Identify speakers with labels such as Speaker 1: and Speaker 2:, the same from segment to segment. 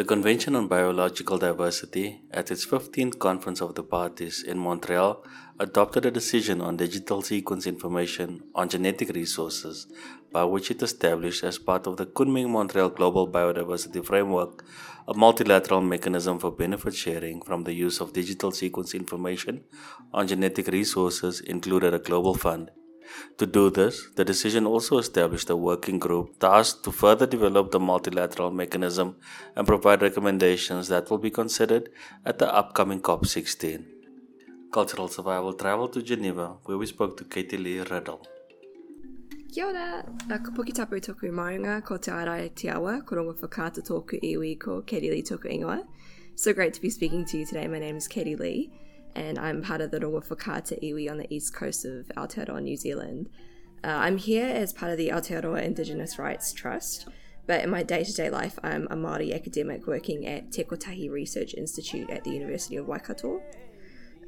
Speaker 1: The Convention on Biological Diversity, at its 15th Conference of the Parties in Montreal, adopted a decision on digital sequence information on genetic resources, by which it established, as part of the Kunming Montreal Global Biodiversity Framework, a multilateral mechanism for benefit sharing from the use of digital sequence information on genetic resources, included a global fund. To do this, the decision also established a working group tasked to further develop the multilateral mechanism and provide recommendations that will be considered at the upcoming COP16. Cultural Survival traveled to Geneva, where we spoke to Katie Lee Riddle.
Speaker 2: Kia ora, a ka poki tapu toku maunga ko te arai te awa, ko Rongowhakaata tōku iwi ko Katie Lee toku ingoa. So great to be speaking to you today. My name is Katie Lee and I'm part of the Rongo Iwi on the east coast of Aotearoa, New Zealand. Uh, I'm here as part of the Aotearoa Indigenous Rights Trust, but in my day to day life, I'm a Māori academic working at Te Kotahi Research Institute at the University of Waikato.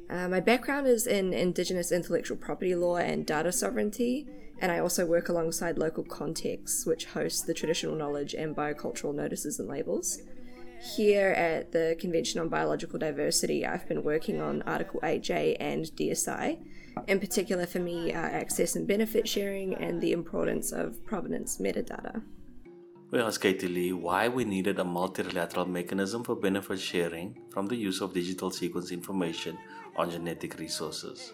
Speaker 2: Uh, my background is in Indigenous intellectual property law and data sovereignty, and I also work alongside local contexts, which host the traditional knowledge and biocultural notices and labels. Here at the Convention on Biological Diversity, I've been working on Article 8J and DSI, in particular for me, uh, access and benefit sharing and the importance of provenance metadata.
Speaker 1: We asked Katie Lee why we needed a multilateral mechanism for benefit sharing from the use of digital sequence information on genetic resources.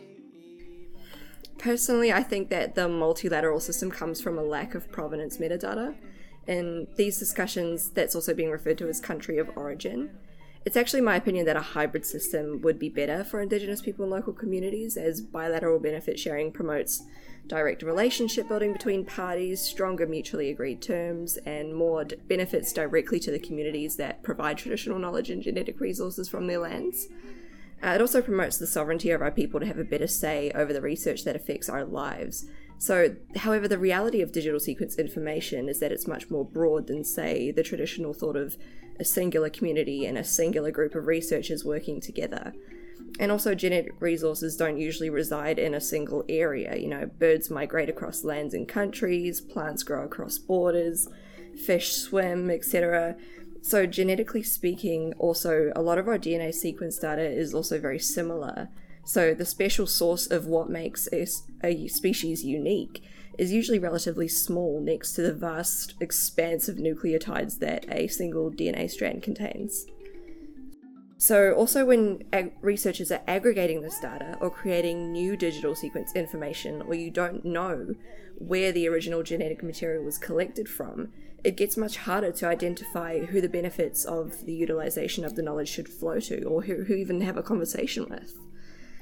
Speaker 2: Personally, I think that the multilateral system comes from a lack of provenance metadata in these discussions, that's also being referred to as country of origin. It's actually my opinion that a hybrid system would be better for Indigenous people and local communities, as bilateral benefit sharing promotes direct relationship building between parties, stronger mutually agreed terms, and more d- benefits directly to the communities that provide traditional knowledge and genetic resources from their lands. Uh, it also promotes the sovereignty of our people to have a better say over the research that affects our lives, so, however, the reality of digital sequence information is that it's much more broad than, say, the traditional thought of a singular community and a singular group of researchers working together. And also, genetic resources don't usually reside in a single area. You know, birds migrate across lands and countries, plants grow across borders, fish swim, etc. So, genetically speaking, also, a lot of our DNA sequence data is also very similar. So, the special source of what makes a, a, species unique is usually relatively small next to the vast expanse of nucleotides that a single DNA strand contains. So, also when ag- researchers are aggregating this data or creating new digital sequence information, or you don't know where the original genetic material was collected from, it gets much harder to identify who the benefits of the utilization of the knowledge should flow to, or who, who even have a conversation with.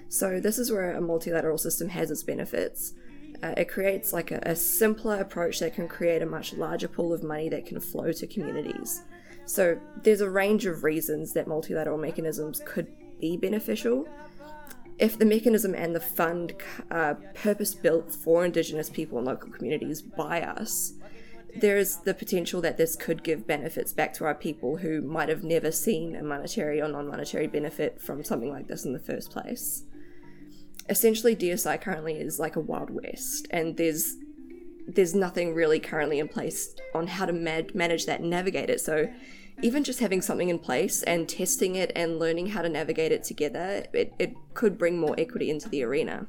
Speaker 2: So this is where a multilateral system has its benefits. Uh, it creates like a, a, simpler approach that can create a much larger pool of money that can flow to communities. So there's a range of reasons that multilateral mechanisms could be beneficial. If the mechanism and the fund are purpose built for Indigenous people and local communities by us, there is the potential that this could give benefits back to our people who might have never seen a monetary or non monetary benefit from something like this in the first place essentially DSI currently is like a wild west, and there's there's nothing really currently in place on how to man- manage that and navigate it. So even just having something in place and testing it and learning how to navigate it together, it, it could bring more equity into the arena.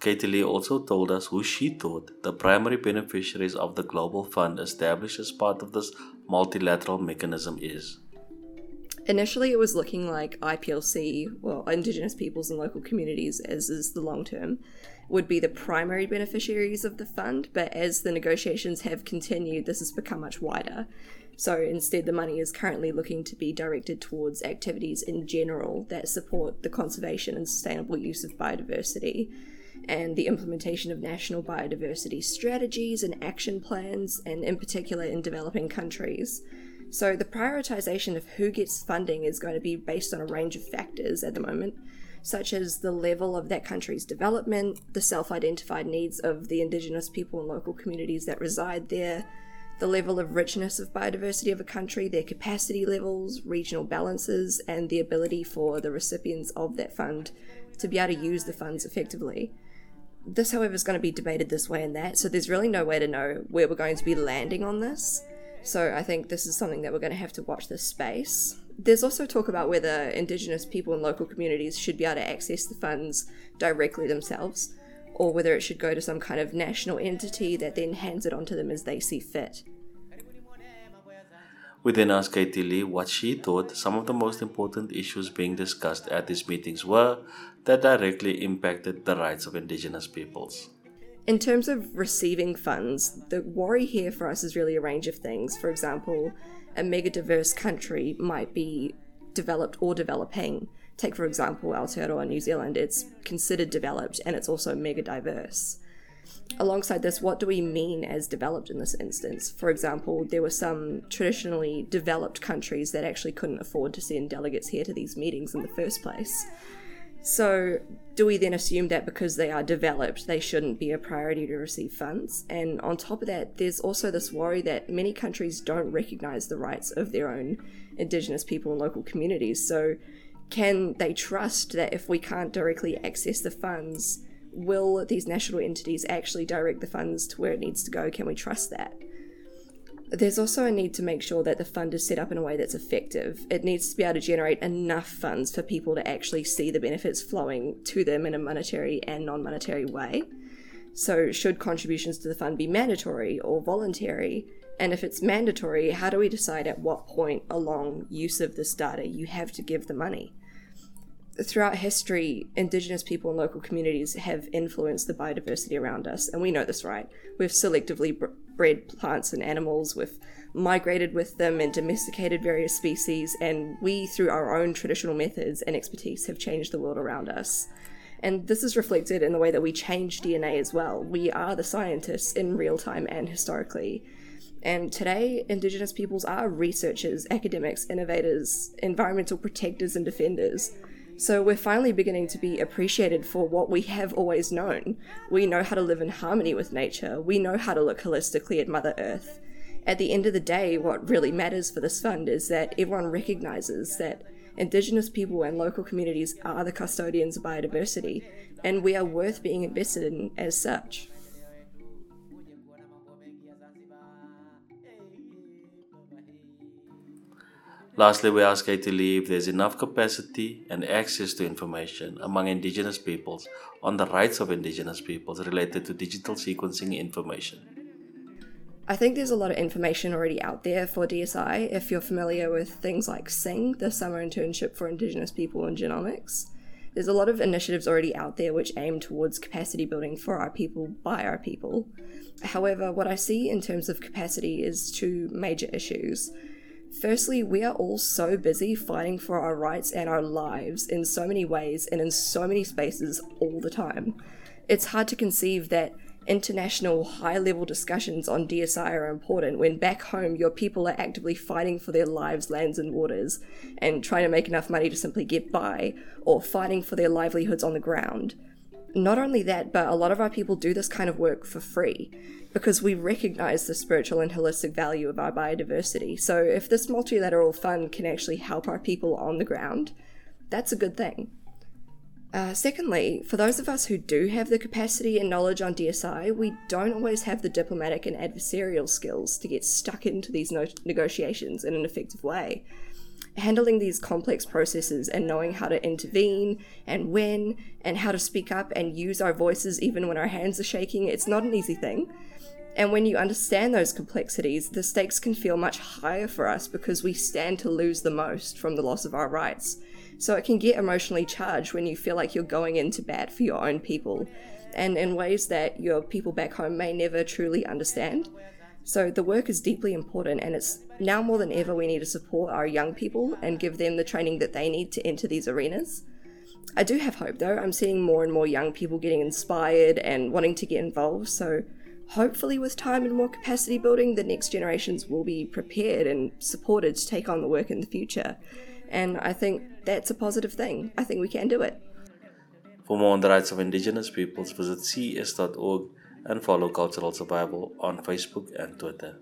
Speaker 1: Katie Lee also told us who she thought the primary beneficiaries of the Global Fund established as part of this multilateral mechanism is.
Speaker 2: Initially, it was looking like IPLC, well, Indigenous peoples and local communities, as is the long term, would be the primary beneficiaries of the fund, but as the negotiations have continued, this has become much wider. So instead, the money is currently looking to be directed towards activities in general that support the conservation and sustainable use of biodiversity and the implementation of national biodiversity strategies and action plans, and in particular in developing countries. So the prioritization of who gets funding is going to be based on a range of factors at the moment, such as the level of that country's development, the self identified needs of the Indigenous people and local communities that reside there, the level of richness of biodiversity of a country, their capacity levels, regional balances, and the ability for the recipients of that fund to be able to use the funds effectively. This, however, is going to be debated this way and that, so there's really no way to know where we're going to be landing on this. So I think this is something that we're going to have to watch this space. There's also talk about whether Indigenous people and local communities should be able to access the funds directly themselves or whether it should go to some kind of national entity that then hands it on to them as they see fit.
Speaker 1: We then asked Katie Lee what she thought some of the most important issues being discussed at these meetings were that directly impacted the rights of Indigenous peoples.
Speaker 2: In terms of receiving funds, the worry here for us is really a range of things. For example, a mega diverse country might be developed or developing Take, for example, Aotearoa, New Zealand, it's considered developed and it's also mega diverse. Alongside this, what do we mean as developed in this instance? For example, there were some traditionally developed countries that actually couldn't afford to send delegates here to these meetings in the first place. So, do we then assume that because they are developed, they shouldn't be a priority to receive funds? And on top of that, there's also this worry that many countries don't recognize the rights of their own Indigenous people and local communities. So, can they trust that if we can't directly access the funds, will these national entities actually direct the funds to where it needs to go? Can we trust that? There's also a need to make sure that the fund is set up in a way that's effective. It needs to be able to generate enough funds for people to actually see the benefits flowing to them in a monetary and non monetary way. So, should contributions to the fund be mandatory or voluntary? And if it's mandatory, how do we decide at what point along use of this data you have to give the money? Throughout history, Indigenous people and local communities have influenced the biodiversity around us, and we know this, right? We've selectively bred plants and animals, we've migrated with them and domesticated various species, and we, through our own traditional methods and expertise, have changed the world around us. And this is reflected in the way that we change DNA as well. We are the scientists in real time and historically. And today, Indigenous peoples are researchers, academics, innovators, environmental protectors, and defenders. So we're finally beginning to be appreciated for what we have always known. We know how to live in harmony with nature, we know how to look holistically at Mother Earth. At the end of the day, what really matters for this fund is that everyone recognizes that Indigenous people and local communities are the custodians of biodiversity, and we are worth being invested in as such.
Speaker 1: Lastly, we ask Katie Lee if there's enough capacity and access to information among Indigenous peoples on the rights of Indigenous peoples related to digital sequencing information.
Speaker 2: I think there's a lot of information already out there for DSI if you're familiar with things like SING, the Summer Internship for Indigenous People in Genomics. There's a lot of initiatives already out there which aim towards capacity building for our people by our people. However, what I see in terms of capacity is two major issues. Firstly, we are all so busy fighting for our rights and our lives in so many ways and in so many spaces all the time. It's hard to conceive that international high level discussions on DSI are important when back home your people are actively fighting for their lives, lands, and waters and trying to make enough money to simply get by or fighting for their livelihoods on the ground. Not only that, but a lot of our people do this kind of work for free because we recognize the spiritual and holistic value of our biodiversity. So if this multilateral fund can actually help our people on the ground, that's a good thing. Uh, secondly, for those of us who do have the capacity and knowledge on DSI, we don't always have the diplomatic and adversarial skills to get stuck into these no- negotiations in an effective way handling these complex processes and knowing how to intervene and when and how to speak up and use our voices even when our hands are shaking, it's not an easy thing. And when you understand those complexities, the stakes can feel much higher for us because we stand to lose the most from the loss of our rights. So it can get emotionally charged when you feel like you're going into bat for your own people, and in ways that your people back home may never truly understand. So the work is deeply important, and it's now more than ever we need to support our young people and give them the training that they need to enter these arenas. I do have hope though. I'm seeing more and more young people getting inspired and wanting to get involved, so hopefully, with time and more capacity building, the next generations will be prepared and supported to take on the work in the future. And I think that's a positive thing. I think we can do it.
Speaker 1: For more on the rights of Indigenous peoples, visit cs.org and follow Cultural Survival on Facebook and Twitter.